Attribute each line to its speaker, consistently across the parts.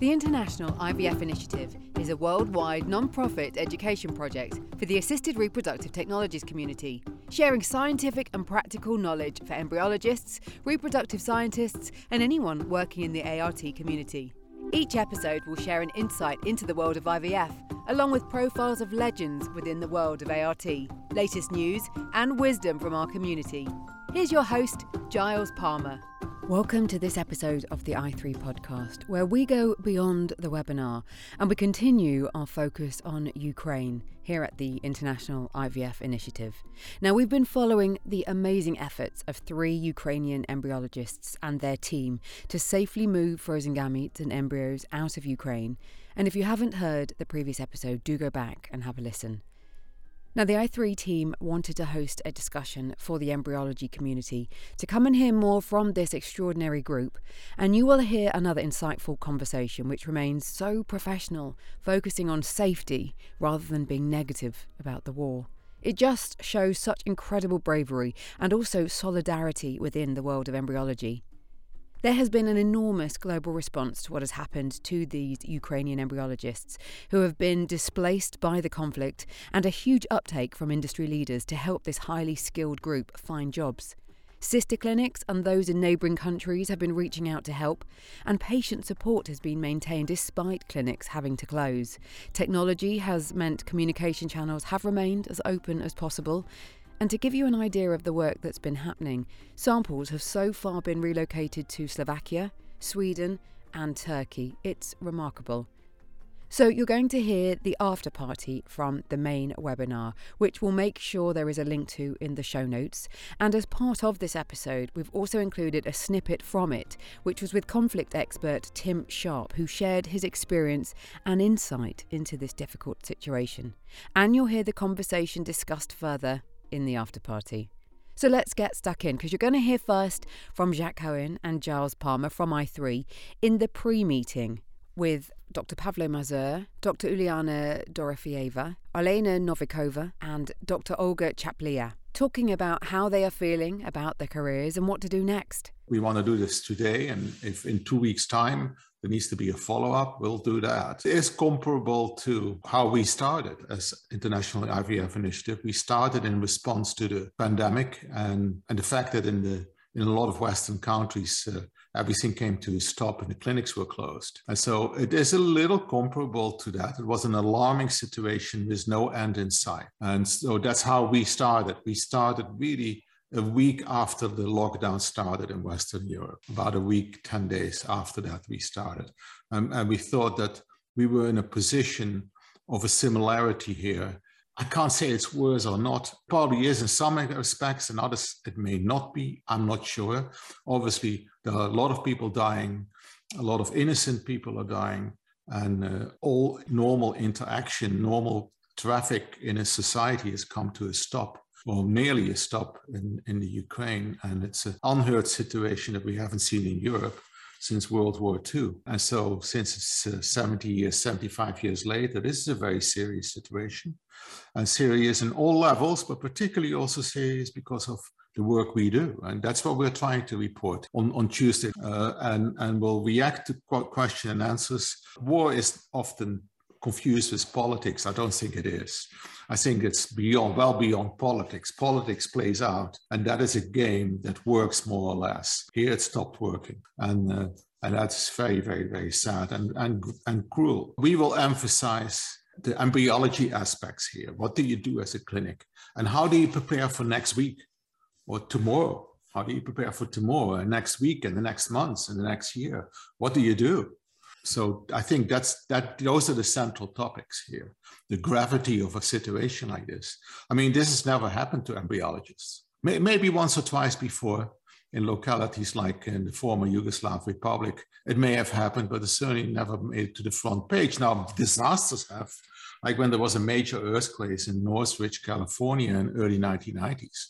Speaker 1: The International IVF Initiative is a worldwide non profit education project for the assisted reproductive technologies community, sharing scientific and practical knowledge for embryologists, reproductive scientists, and anyone working in the ART community. Each episode will share an insight into the world of IVF, along with profiles of legends within the world of ART, latest news, and wisdom from our community. Here's your host, Giles Palmer. Welcome to this episode of the i3 podcast, where we go beyond the webinar and we continue our focus on Ukraine here at the International IVF Initiative. Now, we've been following the amazing efforts of three Ukrainian embryologists and their team to safely move frozen gametes and embryos out of Ukraine. And if you haven't heard the previous episode, do go back and have a listen. Now, the i3 team wanted to host a discussion for the embryology community to come and hear more from this extraordinary group, and you will hear another insightful conversation which remains so professional, focusing on safety rather than being negative about the war. It just shows such incredible bravery and also solidarity within the world of embryology. There has been an enormous global response to what has happened to these Ukrainian embryologists who have been displaced by the conflict, and a huge uptake from industry leaders to help this highly skilled group find jobs. Sister clinics and those in neighbouring countries have been reaching out to help, and patient support has been maintained despite clinics having to close. Technology has meant communication channels have remained as open as possible, and to give you an idea of the work that's been happening, samples have so far been relocated to Slovakia, Sweden, and Turkey. It's remarkable. So, you're going to hear the after party from the main webinar, which we'll make sure there is a link to in the show notes. And as part of this episode, we've also included a snippet from it, which was with conflict expert Tim Sharpe, who shared his experience and insight into this difficult situation. And you'll hear the conversation discussed further in the after party. So let's get stuck in because you're going to hear first from Jacques Cohen and Giles Palmer from i3 in the pre meeting with Dr. Pavlo Mazur, Dr. Uliana Dorofeyeva, Olena Novikova, and Dr. Olga Chaplia, talking about how they are feeling about their careers and what to do next.
Speaker 2: We want to do this today, and if in two weeks' time there needs to be a follow up, we'll do that. It's comparable to how we started as International IVF Initiative. We started in response to the pandemic and, and the fact that in the in a lot of Western countries, uh, everything came to a stop and the clinics were closed. And so it is a little comparable to that. It was an alarming situation with no end in sight. And so that's how we started. We started really a week after the lockdown started in Western Europe, about a week, 10 days after that, we started. Um, and we thought that we were in a position of a similarity here. I can't say it's worse or not. Probably is in some respects, and others it may not be. I'm not sure. Obviously, there are a lot of people dying, a lot of innocent people are dying, and uh, all normal interaction, normal traffic in a society has come to a stop or nearly a stop in, in the Ukraine. And it's an unheard situation that we haven't seen in Europe since World War II. And so, since it's uh, 70 years, 75 years later, this is a very serious situation. And serious in all levels, but particularly also serious because of the work we do. And that's what we're trying to report on, on Tuesday. Uh, and, and we'll react to question and answers. War is often confused with politics. I don't think it is. I think it's beyond, well beyond politics. Politics plays out, and that is a game that works more or less. Here it stopped working, and uh, and that's very, very, very sad and and and cruel. We will emphasize the embryology aspects here. What do you do as a clinic, and how do you prepare for next week or tomorrow? How do you prepare for tomorrow and next week and the next months and the next year? What do you do? So I think that's that. Those are the central topics here. The gravity of a situation like this. I mean, this has never happened to embryologists. Maybe once or twice before in localities like in the former Yugoslav Republic, it may have happened, but it certainly never made it to the front page. Now, disasters have, like when there was a major earthquake in Northridge, California in early 1990s,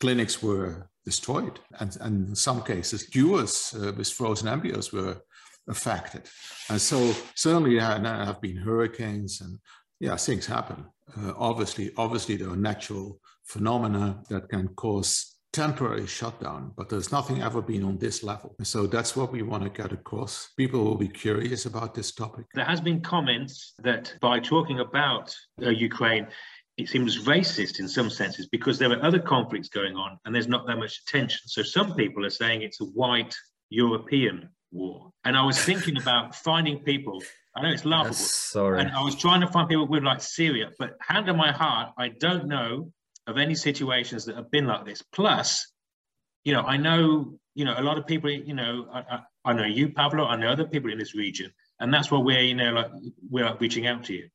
Speaker 2: clinics were destroyed, and, and in some cases, cures uh, with frozen embryos were affected. And so certainly there have been hurricanes and yeah, things happen. Uh, obviously, obviously there are natural phenomena that can cause temporary shutdown, but there's nothing ever been on this level. So that's what we want to get across. People will be curious about this topic.
Speaker 3: There has been comments that by talking about uh, Ukraine, it seems racist in some senses because there are other conflicts going on and there's not that much attention. So some people are saying it's a white European war. And I was thinking about finding people. I know it's laughable.
Speaker 4: Sorry.
Speaker 3: And I was trying to find people with like Syria, but hand on my heart, I don't know of any situations that have been like this. Plus, you know, I know, you know, a lot of people, you know, I, I, I know you, Pavlo, I know other people in this region. And that's what we're, you know, like we're reaching out to you.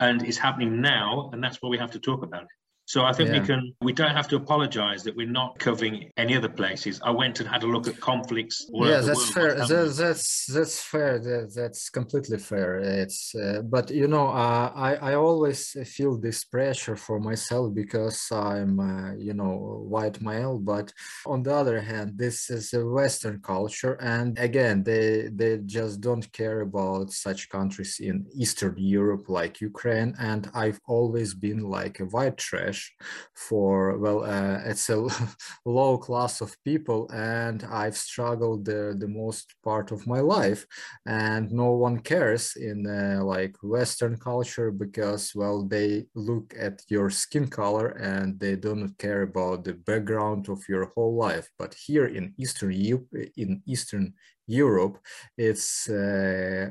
Speaker 3: And it's happening now, and that's why we have to talk about it. So I think yeah. we can we don't have to apologize that we're not covering any other places. I went and had a look at conflicts.
Speaker 4: Yeah, that's fair. That, that's that's fair. That, that's completely fair. It's uh, but you know uh, I I always feel this pressure for myself because I'm uh, you know white male. But on the other hand, this is a Western culture, and again they they just don't care about such countries in Eastern Europe like Ukraine. And I've always been like a white trash for well uh, it's a low class of people and i've struggled the, the most part of my life. And no one cares in uh, like western culture because well they look at your skin color and they don't care about the background of your whole life. But here in eastern in eastern europe it's uh,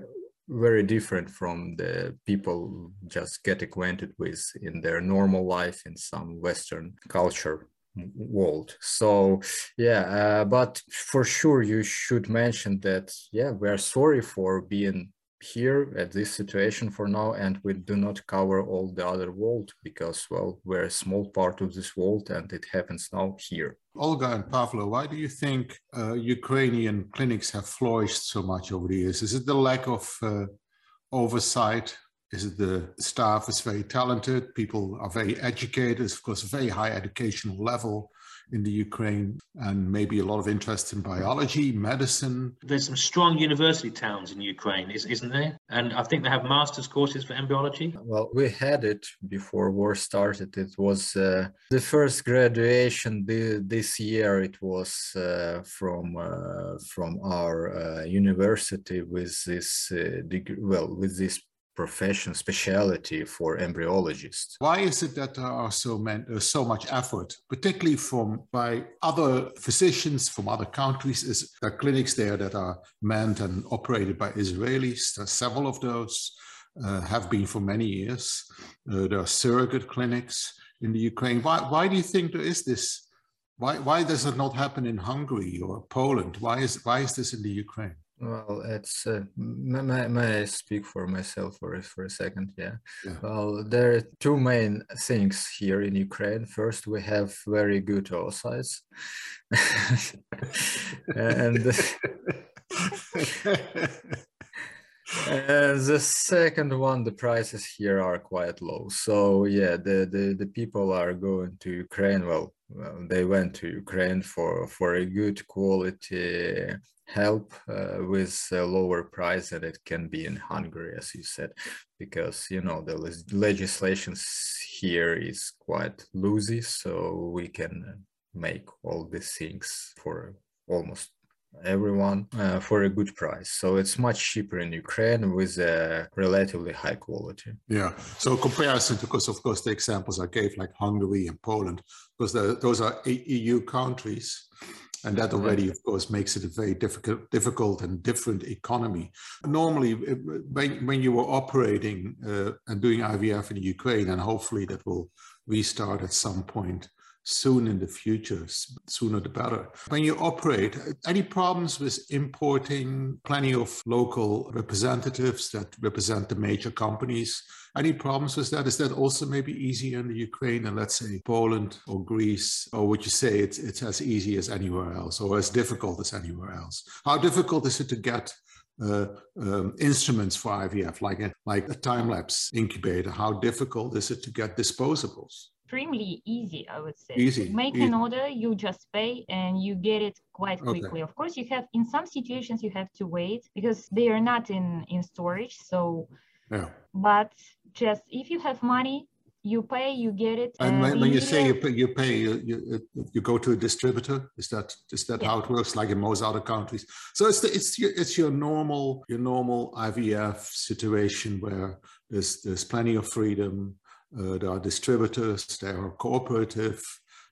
Speaker 4: very different from the people just get acquainted with in their normal life in some Western culture world. So yeah, uh, but for sure you should mention that yeah, we're sorry for being here at this situation for now and we do not cover all the other world because well we're a small part of this world and it happens now here.
Speaker 2: Olga and pavlo why do you think uh, ukrainian clinics have flourished so much over the years? Is it the lack of uh, oversight? Is it the staff is very talented? People are very educated. Of course a very high educational level in the Ukraine and maybe a lot of interest in biology, medicine.
Speaker 3: There's some strong university towns in Ukraine, isn't there? And I think they have master's courses for embryology.
Speaker 4: Well, we had it before war started. It was uh, the first graduation this year. It was uh, from uh, from our uh, university with this uh, degree, well, with this profession specialty for embryologists.
Speaker 2: Why is it that there are so many, uh, so much effort, particularly from by other physicians from other countries? Is there clinics there that are manned and operated by Israelis? There several of those uh, have been for many years. Uh, there are surrogate clinics in the Ukraine. Why, why do you think there is this? Why, why does it not happen in Hungary or Poland? Why is, why is this in the Ukraine?
Speaker 4: Well, it's uh, may, may I speak for myself for for a second? Yeah. yeah. Well, there are two main things here in Ukraine. First, we have very good oocytes, and and the second one, the prices here are quite low. So yeah, the the, the people are going to Ukraine. Well, well, they went to Ukraine for for a good quality help uh, with a lower price than it can be in Hungary, as you said, because you know the legislation here is quite loosey, so we can make all these things for almost everyone uh, for a good price. So it's much cheaper in Ukraine with a relatively high quality.
Speaker 2: Yeah. So comparison, because of course the examples I gave, like Hungary and Poland, because the, those are EU countries. And that already, of course, makes it a very difficult, difficult and different economy. Normally, when, when you were operating uh, and doing IVF in Ukraine, and hopefully that will restart at some point, soon in the future, sooner the better. When you operate, any problems with importing plenty of local representatives that represent the major companies? Any problems with that? Is that also maybe easier in the Ukraine and let's say Poland or Greece? Or would you say it's, it's as easy as anywhere else or as difficult as anywhere else? How difficult is it to get uh, um, instruments for IVF, like a, like a time lapse incubator? How difficult is it to get disposables?
Speaker 5: Extremely easy, I would say.
Speaker 2: Easy.
Speaker 5: make
Speaker 2: easy.
Speaker 5: an order, you just pay and you get it quite quickly. Okay. Of course, you have in some situations you have to wait because they are not in in storage. So,
Speaker 2: yeah.
Speaker 5: But just if you have money, you pay, you get it.
Speaker 2: And when, when you say you pay, you pay, you, you, you go to a distributor. Is that is that yeah. how it works? Like in most other countries. So it's the, it's your, it's your normal your normal IVF situation where there's there's plenty of freedom. Uh, there are distributors. There are cooperative,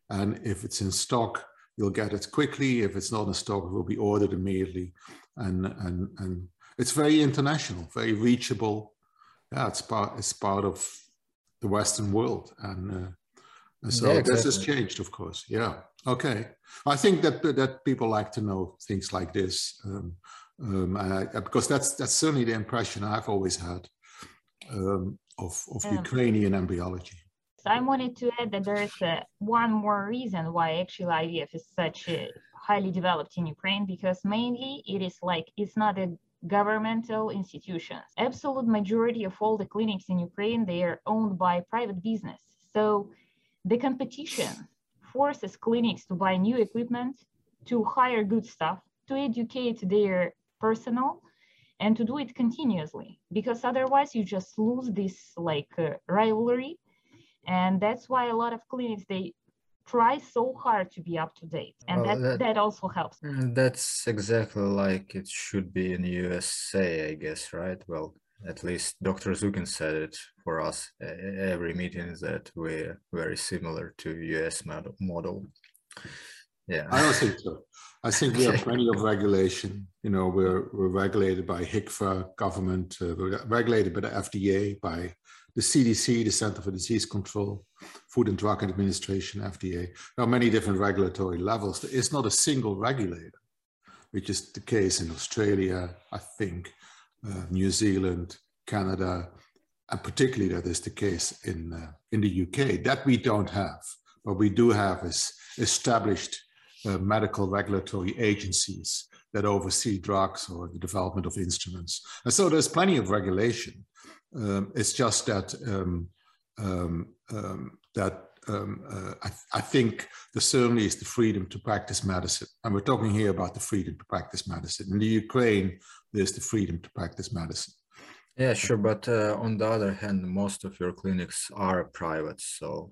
Speaker 2: and if it's in stock, you'll get it quickly. If it's not in stock, it will be ordered immediately, and and and it's very international, very reachable. Yeah, it's part it's part of the Western world, and, uh, and so yeah, exactly. this has changed, of course. Yeah. Okay. I think that that people like to know things like this um, um, I, because that's that's certainly the impression I've always had um, of of yeah. Ukrainian embryology.
Speaker 5: So I wanted to add that there is uh, one more reason why actually IVF is such uh, highly developed in Ukraine because mainly it is like it's not a governmental institutions. Absolute majority of all the clinics in Ukraine, they are owned by private business. So the competition forces clinics to buy new equipment, to hire good staff, to educate their personnel, and to do it continuously because otherwise you just lose this like uh, rivalry. And that's why a lot of clinics they try so hard to be up to date. And that, that, that also helps.
Speaker 4: Mm, that's exactly like it should be in usa i guess right? Well at least dr zukin said it for us. Every meeting that we're very similar to us model yeah
Speaker 2: i don't think so i think we have plenty of regulation you know we're we're regulated by HCFA government uh, we're regulated by the fda by the CDC, the Center for Disease Control, Food and Drug Administration, FDA. There are many different regulatory levels. There is not a single regulator, which is the case in Australia, I think, uh, New Zealand, Canada, and particularly that is the case in, uh, in the UK. That we don't have. What we do have is established uh, medical regulatory agencies that oversee drugs or the development of instruments. And so there's plenty of regulation. Um, it's just that um, um, um that um, uh, I, I, think there certainly is the freedom to practice medicine, and we're talking here about the freedom to practice medicine. In the Ukraine, there's the freedom to practice medicine.
Speaker 4: Yeah, sure, but uh, on the other hand, most of your clinics are private, so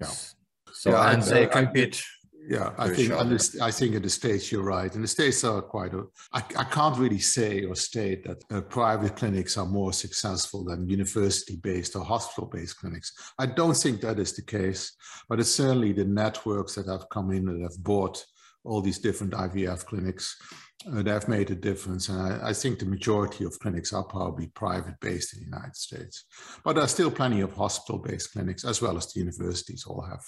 Speaker 2: yeah.
Speaker 4: So yeah, and they compete
Speaker 2: yeah, I think I think in the states you're right. In the states are quite. A, I, I can't really say or state that uh, private clinics are more successful than university-based or hospital-based clinics. I don't think that is the case, but it's certainly the networks that have come in and have bought all these different IVF clinics uh, that have made a difference. And I, I, think the majority of clinics are probably private based in the United States. But there are still plenty of hospital based clinics, as well as the universities all have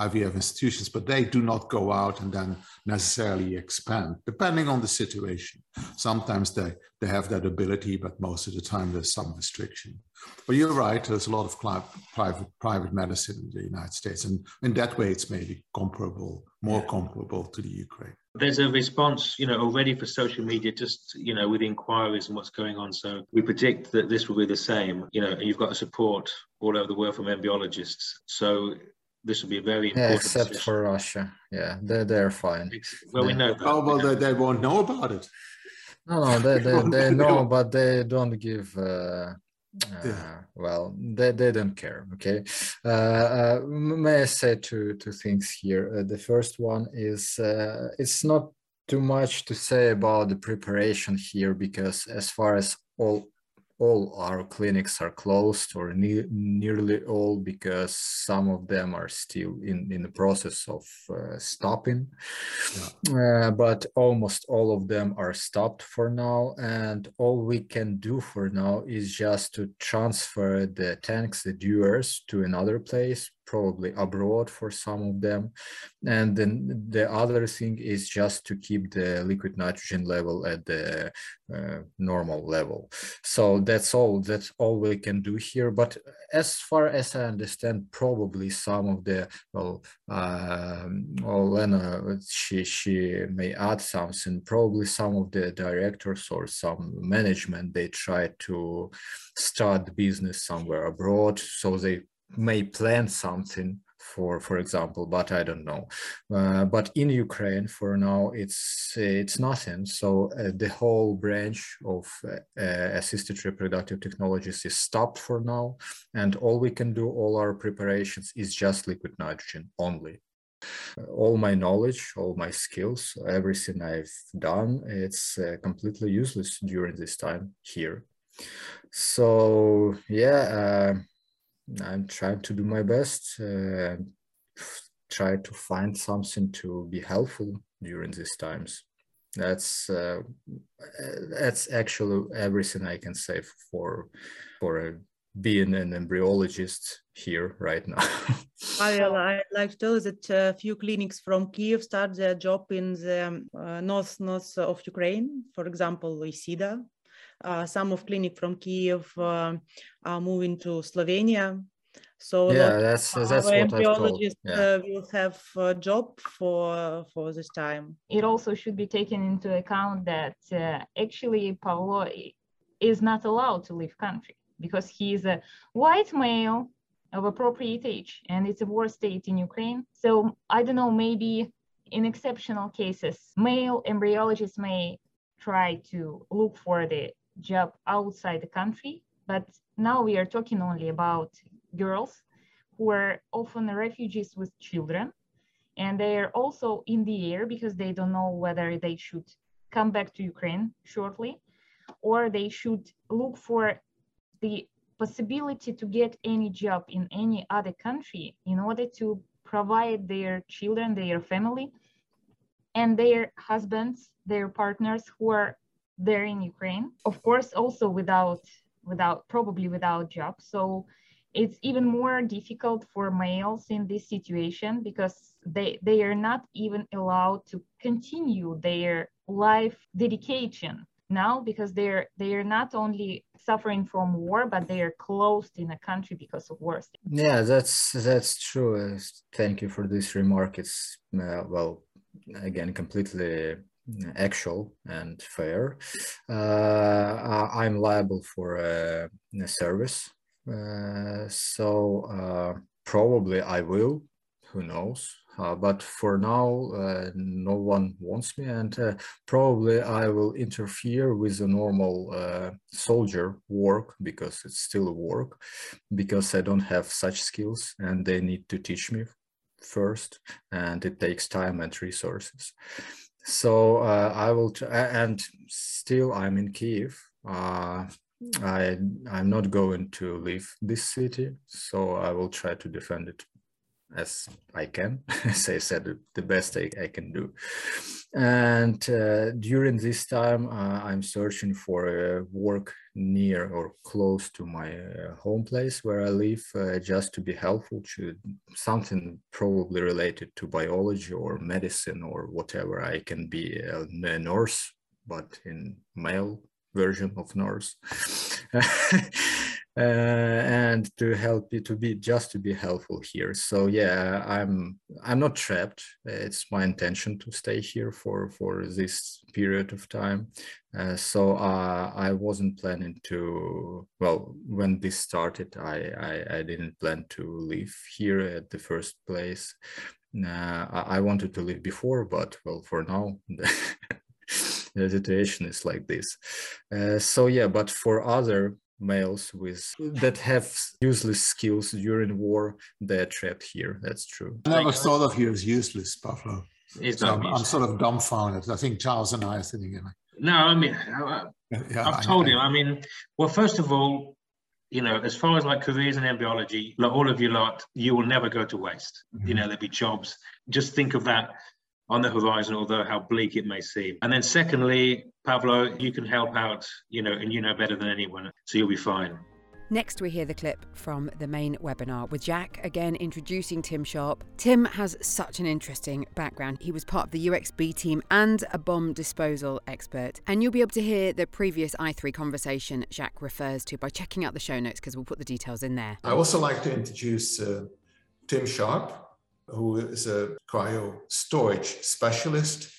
Speaker 2: IVF institutions, but they do not go out and then necessarily expand, depending on the situation. Sometimes they, they have that ability, but most of the time there's some restriction. But you're right, there's a lot of private, private medicine in the United States, and in that way it's maybe comparable, more comparable to the Ukraine.
Speaker 3: There's a response, you know, already for social media, just, you know, with inquiries and what's going on. So we predict that this will be the same, you know, and you've got support all over the world from embryologists. So this will be a very important.
Speaker 4: Yeah, except decision. for Russia. Yeah, they're they're fine.
Speaker 3: Well, we know. That.
Speaker 2: Oh well, they, they won't know about it.
Speaker 4: No, no, they they, they know, but they don't give. Uh, uh, well they, they don't care okay? Uh, uh, may i say two two things here? Uh, the first one is uh, it's not too much to say about the preparation here because as far as all all our clinics are closed or ne nearly all because some of them are still in, in the process of uh, stopping. Yeah. Uh, but almost all of them are stopped for now. And all we can do for now is just to transfer the tanks, the dewars to another place, probably abroad for some of them. And then the other thing is just to keep the liquid nitrogen level at the uh, normal level. So that's all, that's all we can do here. But as far as I understand, probably some of the, well, uh, well Lena, she, she may add something, probably some of the directors or some management, they try to start business somewhere abroad so they may plan something for for example but i don't know. Uh, but in ukraine for now it's it's nothing. So uh, the whole branch of uh, assisted reproductive technologies is stopped for now. And all we can do all our preparations is just liquid nitrogen only. All my knowledge all my skills everything i've done it's uh, completely useless during this time here. So yeah uh, I'm trying to do my best, uh, try to find something to be helpful during these times. That's uh, that's actually everything I can say for for being an embryologist here right now.
Speaker 6: Pavel, I'd like to tell you that a few clinics from Kiev start their job in the um, uh, north north of Ukraine. For example, Isida uh, some of clinic from Kiev uh, are moving to Slovenia. So
Speaker 4: yeah, that's that's what embryologists
Speaker 6: yeah. uh, will have a job for for this time.
Speaker 5: It also should be taken into account that uh, actually Pavlo is not allowed to leave country because he is a white male of appropriate age and it's a war state in Ukraine. So I don't know, maybe in exceptional cases, male embryologists may try to look for the job outside the country. But now we are talking only about girls who are often refugees with children. And they are also in the air because they don't know whether they should come back to Ukraine shortly or they should look for the possibility to get any job in any other country in order to provide their children, their family, and their husbands, their partners who are there in Ukraine. Of course, also without without probably without jobs. So it's even more difficult for males in this situation because they they are not even allowed to continue their life dedication now because they're they are not only suffering from war but they are closed in a country because of war
Speaker 4: yeah that's that's true thank you for this remark it's uh, well again completely actual and fair, uh, I'm liable for a, a service. Uh, so uh, probably I will, who knows. Uh, but for now, uh, no one wants me, and uh, probably I will interfere with the normal soldier work because it's still work, because I don't have such skills, and they need to teach me first, and it takes time and resources so uh, I will, and still I'm in Kiev. Uh, I I'm not going to leave this city, so I will try to defend it as I can, as I said, the best I, I can do. And uh, during this time, uh, I'm searching for work near or close to my uh, home place where I live, uh, just to be helpful to something probably related to biology or medicine or whatever. I can be a, a nurse, but in male version of nurse. uh, and to help you to be just to be helpful here. So yeah i'm i'm not trapped. It's my intention to stay here for for this period of time. Uh, so uh, i wasn't planning to well when this started I, I, I didn't plan to leave here at the first place. Uh, I wanted to live before but well for now the situation is like this. Uh, so yeah but for other males with that have useless skills during war they're trapped here. That's true.
Speaker 2: I never thought of you as useless Pavlo. So I'm, I'm, sort of dumbfounded. I think charles and i are sitting here.
Speaker 3: No i mean I, yeah, i've I, told I, you i mean well first of all you know as far as like careers in embryology like all of you lot you will never go to waste. Mm-hmm. you know there'll be jobs. Just think of that on the horizon, although how bleak it may seem. And then secondly, Pavlo, you can help out, you know, and you know better than anyone, so you'll be fine.
Speaker 1: Next, we hear the clip from the main webinar with Jacques again introducing Tim Sharpe. Tim has such an interesting background. He was part of the UXB team and a bomb disposal expert. And you'll be able to hear the previous i3 conversation Jacques refers to by checking out the show notes because we'll put the details in there.
Speaker 2: I also like to introduce uh, Tim Sharpe, who is a cryo storage specialist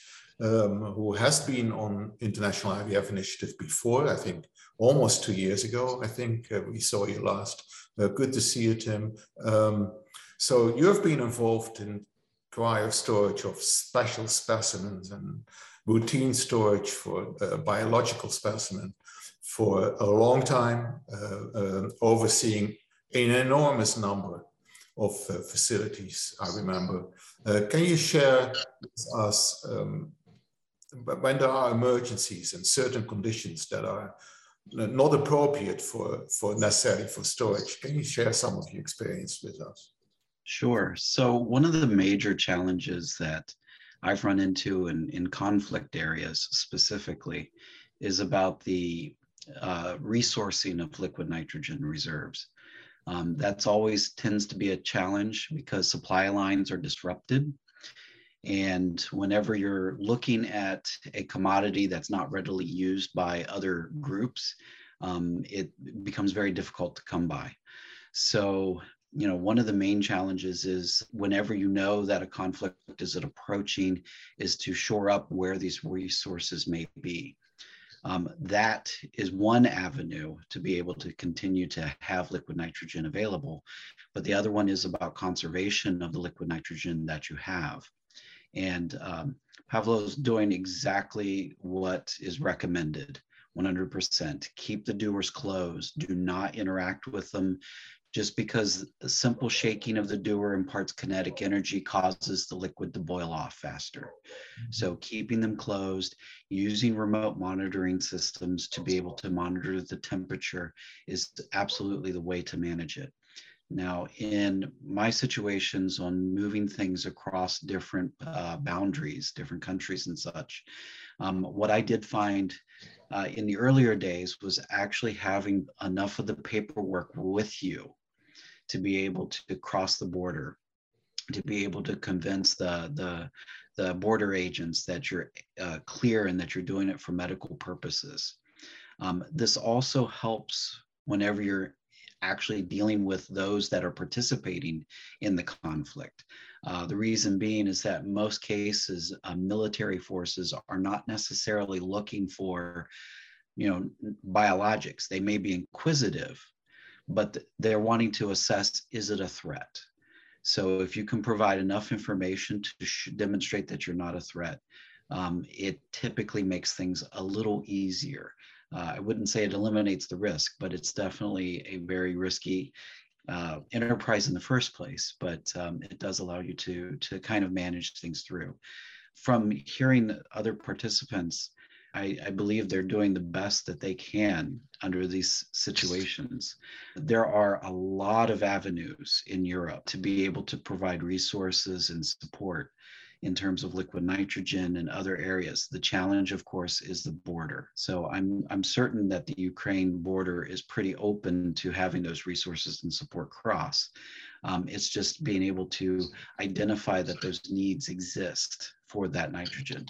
Speaker 2: um, who has been on International IVF Initiative before, I think almost two years ago. I think uh, we saw you last. Uh, good to see you, Tim. Um, So you've been involved in cryo storage of special specimens and routine storage for uh, biological specimen for a long time, uh, uh, overseeing an enormous number of uh, facilities, I remember. Uh, can you share with us um, when there are emergencies and certain conditions that are not appropriate for, for necessarily for storage, can you share some of your experience with us?
Speaker 7: Sure. So one of the major challenges that I've run into in, in conflict areas specifically is about the uh, resourcing of liquid nitrogen reserves. Um, that's always tends to be a challenge because supply lines are disrupted. And whenever you're looking at a commodity that's not readily used by other groups, um, it becomes very difficult to come by. So you know one of the main challenges is whenever you know that a conflict is approaching is to shore up where these resources may be um, that is one avenue to be able to continue to have liquid nitrogen available but the other one is about conservation of the liquid nitrogen that you have and um, is doing exactly what is recommended 100%. Keep the dewars closed. Do not interact with them just because a simple shaking of the dewar imparts kinetic energy causes the liquid to boil off faster. Mm-hmm. So keeping them closed, using remote monitoring systems to be able to monitor the temperature is absolutely the way to manage it. Now, in my situations on moving things across different uh, boundaries, different countries and such, um, what I did find uh, in the earlier days was actually having enough of the paperwork with you to be able to cross the border, to be able to convince the the the border agents that you're uh, clear and that you're doing it for medical purposes. Um, this also helps whenever you're actually dealing with those that are participating in the conflict. Uh, the reason being is that most cases, uh, military forces are not necessarily looking for, you know, biologics. They may be inquisitive, but they're wanting to assess is it a threat? So if you can provide enough information to demonstrate that you're not a threat, um, it typically makes things a little easier. Uh, I wouldn't say it eliminates the risk, but it's definitely a very risky uh, enterprise in the first place. But um, it does allow you to to kind of manage things through. From hearing other participants, I, I, believe they're doing the best that they can under these situations. There are a lot of avenues in Europe to be able to provide resources and support in terms of liquid nitrogen and other areas. The challenge, of course, is the border. So I'm, I'm certain that the Ukraine border is pretty open to having those resources and support cross. Um, it's just being able to identify that those needs exist for that nitrogen.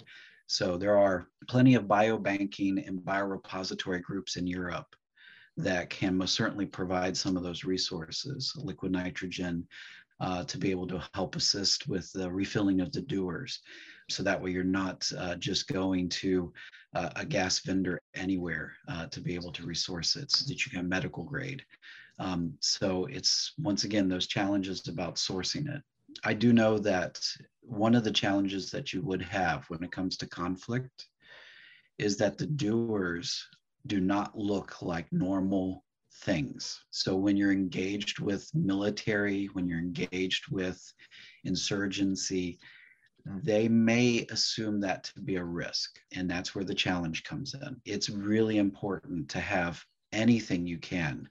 Speaker 7: So there are plenty of biobanking and biorepository groups in Europe that can most certainly provide some of those resources, liquid nitrogen, uh, to be able to help assist with the refilling of the dewars. So that way you're not uh, just going to uh, a gas vendor anywhere uh, to be able to resource it so that you can medical grade. Um, so it's once again those challenges about sourcing it. I do know that one of the challenges that you would have when it comes to conflict is that the dewars do not look like normal things. So when you're engaged with military, when you're engaged with insurgency, hmm. they may assume that to be a risk. And that's where the challenge comes in. It's really important to have anything you can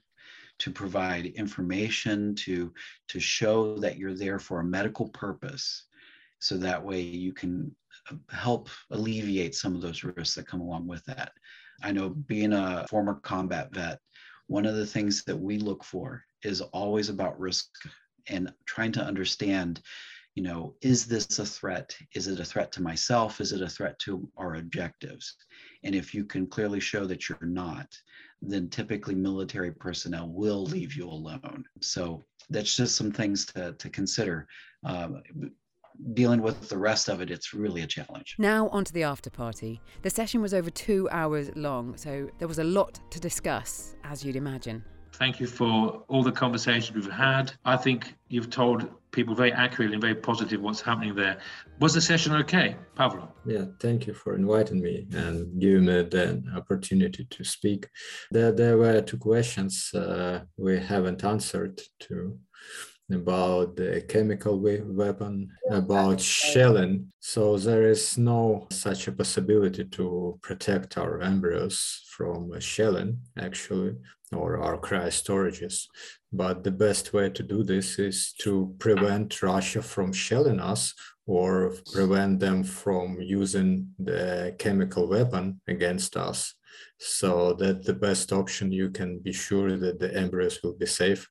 Speaker 7: to provide information to to show that you're there for a medical purpose so that way you can uh, help alleviate some of those risks that come along with that i know being a former combat vet one of the things that we look for is always about risk and trying to understand you know is this a threat is it a threat to myself is it a threat to our objectives and if you can clearly show that you're not then typically military personnel will leave you alone. So that's just some things to, to consider. Um, dealing with the rest of it, it's really a challenge.
Speaker 1: Now, on to the after party. The session was over two hours long, so there was a lot to discuss, as you'd imagine.
Speaker 3: Thank you for all the conversations we've had. I think you've told people very accurately and very positive what's happening there. Was the session okay, Pavlo?
Speaker 4: Yeah, thank you for inviting me and giving me the opportunity to speak. There, there were two questions uh, we haven't answered to about the chemical weapon, about shelling. So there is no such a possibility to protect our embryos from shelling, actually, or our cryo storages. But the best way to do this is to prevent Russia from shelling us or prevent them from using the chemical weapon against us. So that the best option, you can be sure that the embryos will be safe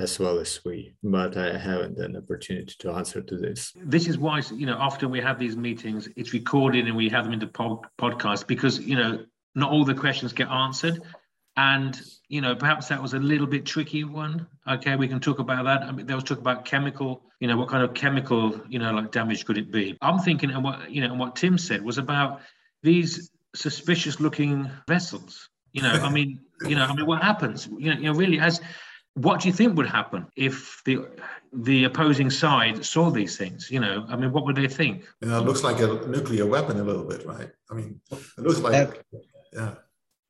Speaker 4: as well as we, but I haven't an opportunity to answer to this.
Speaker 3: This is why, you know, often we have these meetings, it's recorded and we have them in the pod- podcast because, you know, not all the questions get answered. And, you know, perhaps that was a little bit tricky one. Okay, we can talk about that. I mean, there was talk about chemical, you know, what kind of chemical, you know, like damage could it be? I'm thinking, and what, you know, and what Tim said was about these suspicious looking vessels. You know, I mean, you know, I mean, what happens? You know, you know, really, as what do you think would happen if the the opposing side saw these things? You know, I mean, what would they think?
Speaker 2: You know, it looks like a nuclear weapon a little bit, right? I mean, it looks like, that, yeah.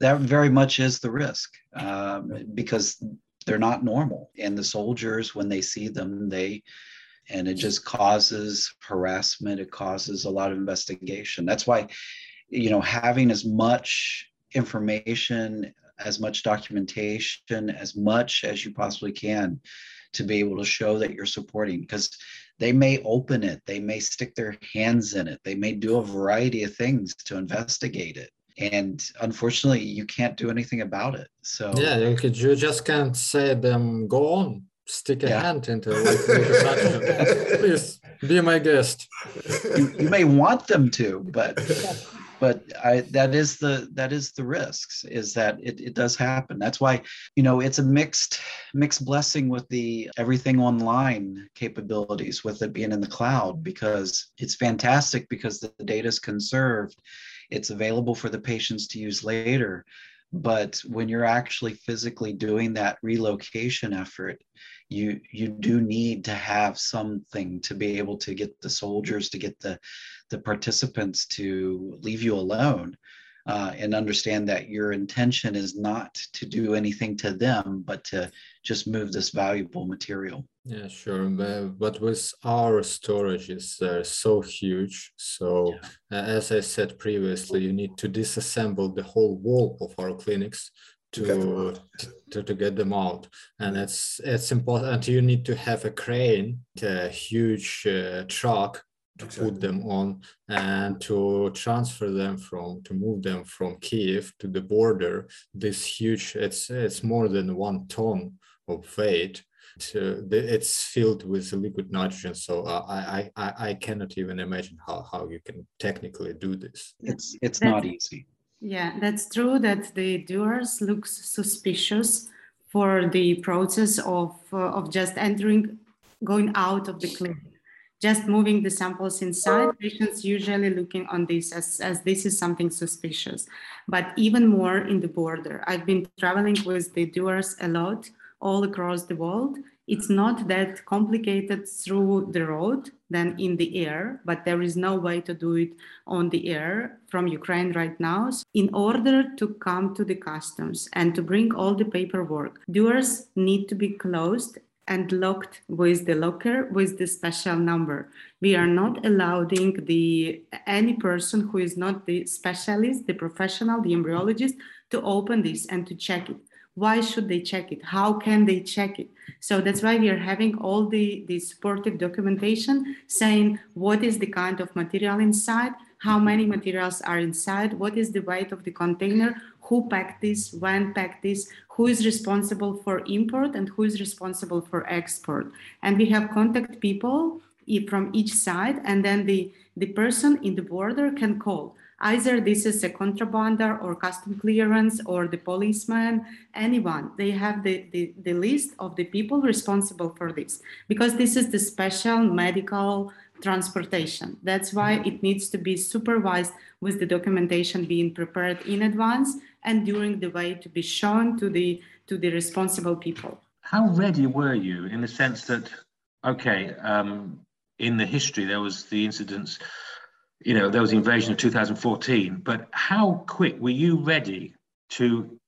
Speaker 7: That very much is the risk um, because they're not normal, and the soldiers, when they see them, they and it just causes harassment. It causes a lot of investigation. That's why, you know, having as much information as much documentation, as much as you possibly can to be able to show that you're supporting because they may open it, they may stick their hands in it, they may do a variety of things to investigate it. And unfortunately, you can't do anything about it. So
Speaker 4: yeah, you, could, you just can't say them go on, stick a yeah. hand into it. Please be my guest.
Speaker 7: You, you may want them to, but but I, that is the that is the risks is that it, it does happen. That's why you know it's a mixed mixed blessing with the everything online capabilities with it being in the cloud because it's fantastic because the data is conserved. It's available for the patients to use later. But when you're actually physically doing that relocation effort you you do need to have something to be able to get the soldiers to get the the participants to leave you alone uh, and understand that your intention is not to do anything to them but to just move this valuable material.
Speaker 4: Yeah sure. But with our storages they're so huge. So yeah. as i said previously you need to disassemble the whole wall of our clinics to, to, to get them out. And it's it's important you need to have a crane a huge uh, truck to exactly. put them on and to transfer them from to move them from kiev to the border this huge it's it's more than one ton of weight. To, it's filled with liquid nitrogen so uh, I, I i cannot even imagine how, how you can technically do this.
Speaker 7: It's it's not easy
Speaker 8: yeah, that's true that the dewars looks suspicious for the process of, uh, of just entering, going out of the clinic. Just moving the samples inside, patients usually looking on this as, as this is something suspicious. But even more in the border, I've been traveling with the dewars a lot all across the world it's not that complicated through the road than in the air, but there is no way to do it on the air from Ukraine right now. So in order to come to the customs and to bring all the paperwork, doors need to be closed and locked with the locker with the special number. We are not allowing the any person who is not the specialist, the professional, the embryologist to open this and to check it why should they check it? How can they check it? So that's why we are having all the, the supportive documentation saying what is the kind of material inside how many materials are inside what is the weight of the container who packed this when packed this who is responsible for import and who is responsible for export. And we have contact people from each side and then the the person in the border can call Either this is a contrabander or custom clearance or the policeman, anyone. They have the, the, the list of the people responsible for this because this is the special medical transportation. That's why it needs to be supervised with the documentation being prepared in advance and during the way to be shown to the to the responsible people.
Speaker 3: How ready were you in the sense that, okay, um, in the history there was the incidents, you know, there was the invasion of 2014, but how quick were you ready to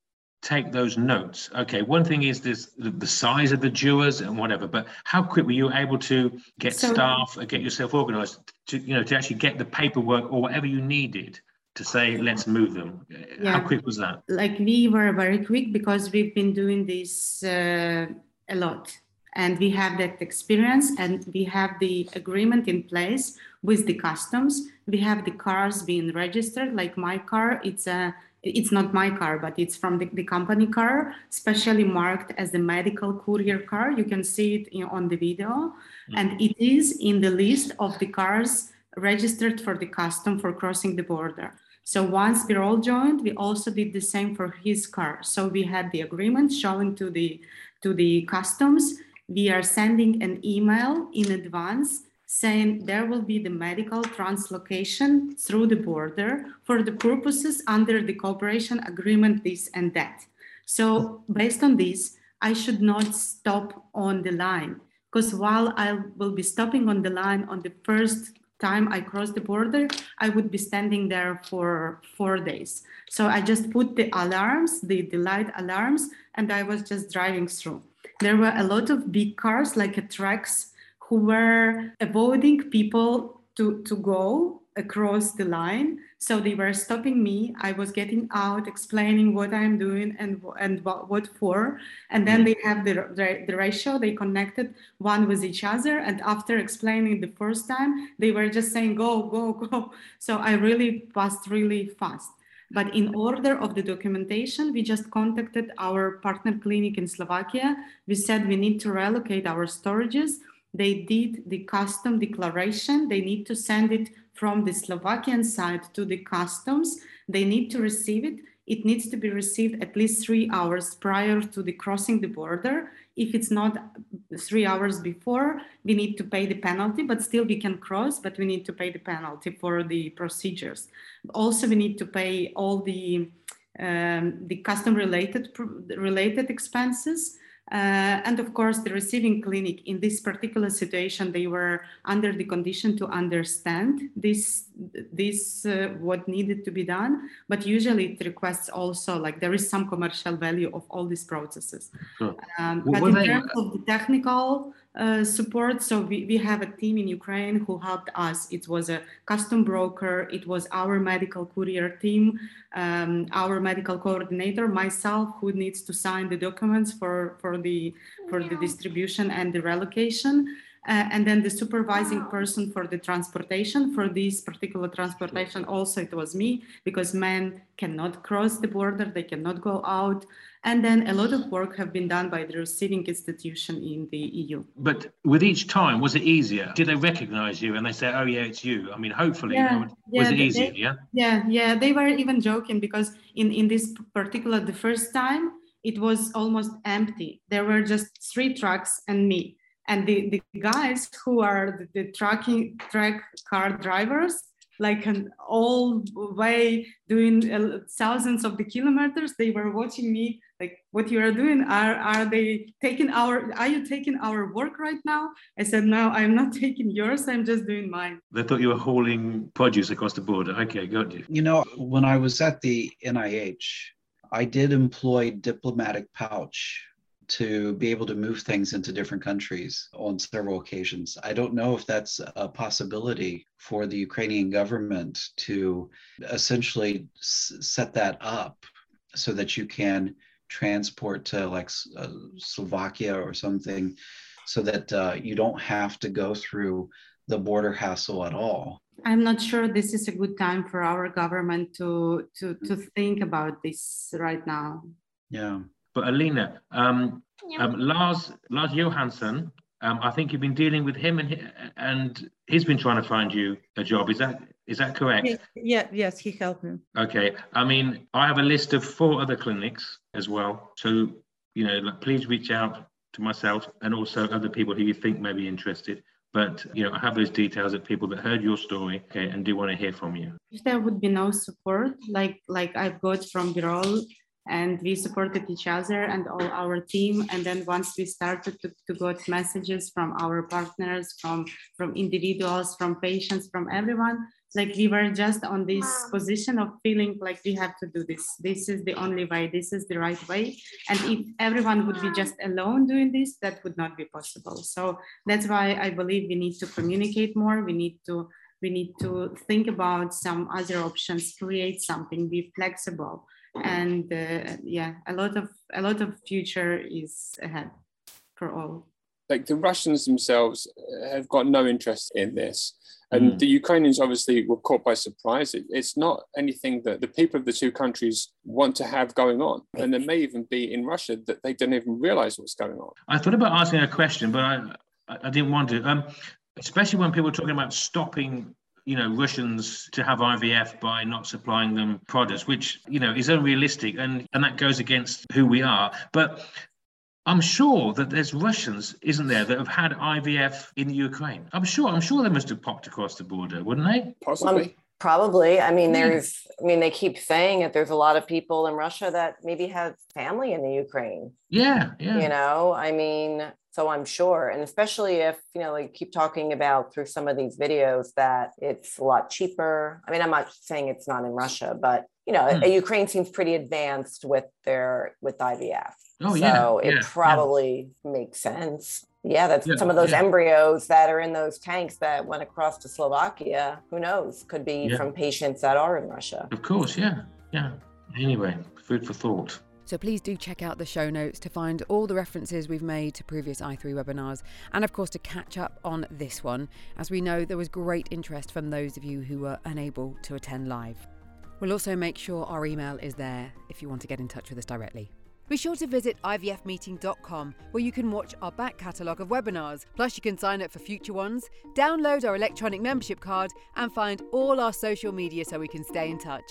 Speaker 3: take those notes? Okay, one thing is this the size of the dewars and whatever, but how quick were you able to get so, staff, get yourself organized to, you know, to actually get the paperwork or whatever you needed to say let's move them yeah. how quick was that
Speaker 8: like we were very quick because we've been doing this uh, a lot and we have that experience and we have the agreement in place with the customs. We have the cars being registered like my car. It's a it's not my car but it's from the, the company car specially marked as the medical courier car. You can see it in, on the video. Mm-hmm. and it is in the list of the cars registered for the custom for crossing the border. So once we're all joined we also did the same for his car. So we had the agreement showing to the to the customs. We are sending an email in advance saying there will be the medical translocation through the border for the purposes under the cooperation agreement, this and that. So based on this, I should not stop on the line because while I will be stopping on the line on the first time I cross the border, I would be standing there for four days. So I just put the alarms, the, the light alarms, and I was just driving through. There were a lot of big cars like a trucks who were avoiding people to, to go across the line. So they were stopping me. I was getting out, explaining what I'm doing and, and what, what for. And then they have the, the, the ratio, they connected one with each other. And after explaining the first time, they were just saying, go, go, go. So I really passed really fast. But in order of the documentation, we just contacted our partner clinic in Slovakia. We said we need to relocate our storages they did the custom declaration. They need to send it from the Slovakian side to the customs. They need to receive it. It needs to be received at least three hours prior to the crossing the border. If it's not three hours before, we need to pay the penalty, but still we can cross, but we need to pay the penalty for the procedures. Also, we need to pay all the um, the custom related related expenses uh, and of course, the receiving clinic in this particular situation, they were under the condition to understand this, this uh, what needed to be done. But usually it requests also like there is some commercial value of all these processes. Sure. Um, but in terms of the technical uh, support. So we, we have a team in Ukraine who helped us. It was a custom broker. It was our medical courier team, um, our medical coordinator, myself, who needs to sign the documents for, for, the, for the distribution and the relocation. Uh, and then the supervising person for the transportation for this particular transportation also it was me because men cannot cross the border they cannot go out and then a lot of work have been done by the receiving institution in the EU.
Speaker 3: But with each time, was it easier? Did they recognize you and they say, oh, yeah, it's you? I mean, hopefully, yeah, was yeah, it easier?
Speaker 8: They,
Speaker 3: yeah.
Speaker 8: Yeah, yeah. They were even joking because in, in this particular, the first time, it was almost empty. There were just three trucks and me. And the, the guys who are the, the trucking track car drivers, like an all way doing uh, thousands of the kilometers they were watching me like what you are doing are are they taking our are you taking our work right now? I said no i'm not taking yours i'm just doing mine.
Speaker 3: They thought you were hauling produce across the border okay got you.
Speaker 7: You know when i was at the nih i did employ diplomatic pouch to be able to move things into different countries on several occasions. I don't know if that's a possibility for the Ukrainian government to essentially s- set that up so that you can transport to like uh, Slovakia or something so that uh, you don't have to go through the border hassle at all.
Speaker 8: I'm not sure this is a good time for our government to to to think about this right now.
Speaker 7: Yeah.
Speaker 3: But Alina, um, um, Lars Lars Johansson, um, I think you've been dealing with him, and he, and he's been trying to find you a job. Is that is that correct?
Speaker 6: Yeah, yeah, yes, he helped me.
Speaker 3: Okay, I mean, I have a list of four other clinics as well. So you know, like, please reach out to myself and also other people who you think may be interested. But you know, I have those details of people that heard your story, okay, and do want to hear from you.
Speaker 8: If there would be no support, like like I've got from Birol, and we supported each other and all our team, and then once we started to, to get messages from our partners, from from individuals, from patients, from everyone, like we were just on this position of feeling like we have to do this. This is the only way. This is the right way. And if everyone would be just alone doing this that would not be possible. So that's why i believe we need to communicate more. We need to we need to think about some other options create something be flexible and uh, yeah a lot of a lot of future is ahead for all
Speaker 9: like the russians themselves have got no interest in this and mm. the Ukrainians obviously were caught by surprise. It, it's not anything that the people of the two countries want to have going on. And there may even be in Russia that they don't even realize what's going on.
Speaker 3: I thought about asking a question, but I, I didn't want to. Um, especially when people are talking about stopping you know Russians to have IVF by not supplying them products, which you know is unrealistic and and that goes against who we are. But I'm sure that there's Russians, isn't there, that have had IVF in Ukraine. I'm sure. I'm sure they must have popped across the border, wouldn't they?
Speaker 9: Possibly.
Speaker 10: Probably. I mean, there's. I mean, they keep saying that there's a lot of people in Russia that maybe have family in the Ukraine.
Speaker 3: Yeah, yeah.
Speaker 10: You know, I mean, so I'm sure, and especially if you know, like keep talking about through some of these videos that it's a lot cheaper. I mean, I'm not saying it's not in Russia, but you know, hmm. Ukraine seems pretty advanced with their with IVF. Oh, yeah. So it yeah, probably yeah. makes sense. Yeah, that's yeah, some of those yeah. embryos that are in those tanks that went across to Slovakia. Who knows? Could be from patients that are in Russia.
Speaker 3: Of course, yeah. Yeah. Anyway, food for thought.
Speaker 1: So please do check out the show notes to find all the references we've made to previous i3 webinars and, of course, to catch up on this one, as we know there was great interest from those of you who were unable to attend live. We'll also make sure our email is there if you want to get in touch with us directly. Be sure to visit ivfmeeting.com where you can watch our back catalogue of webinars. Plus, you can sign up for future ones, download our electronic membership card, and find all our social media so we can stay in touch.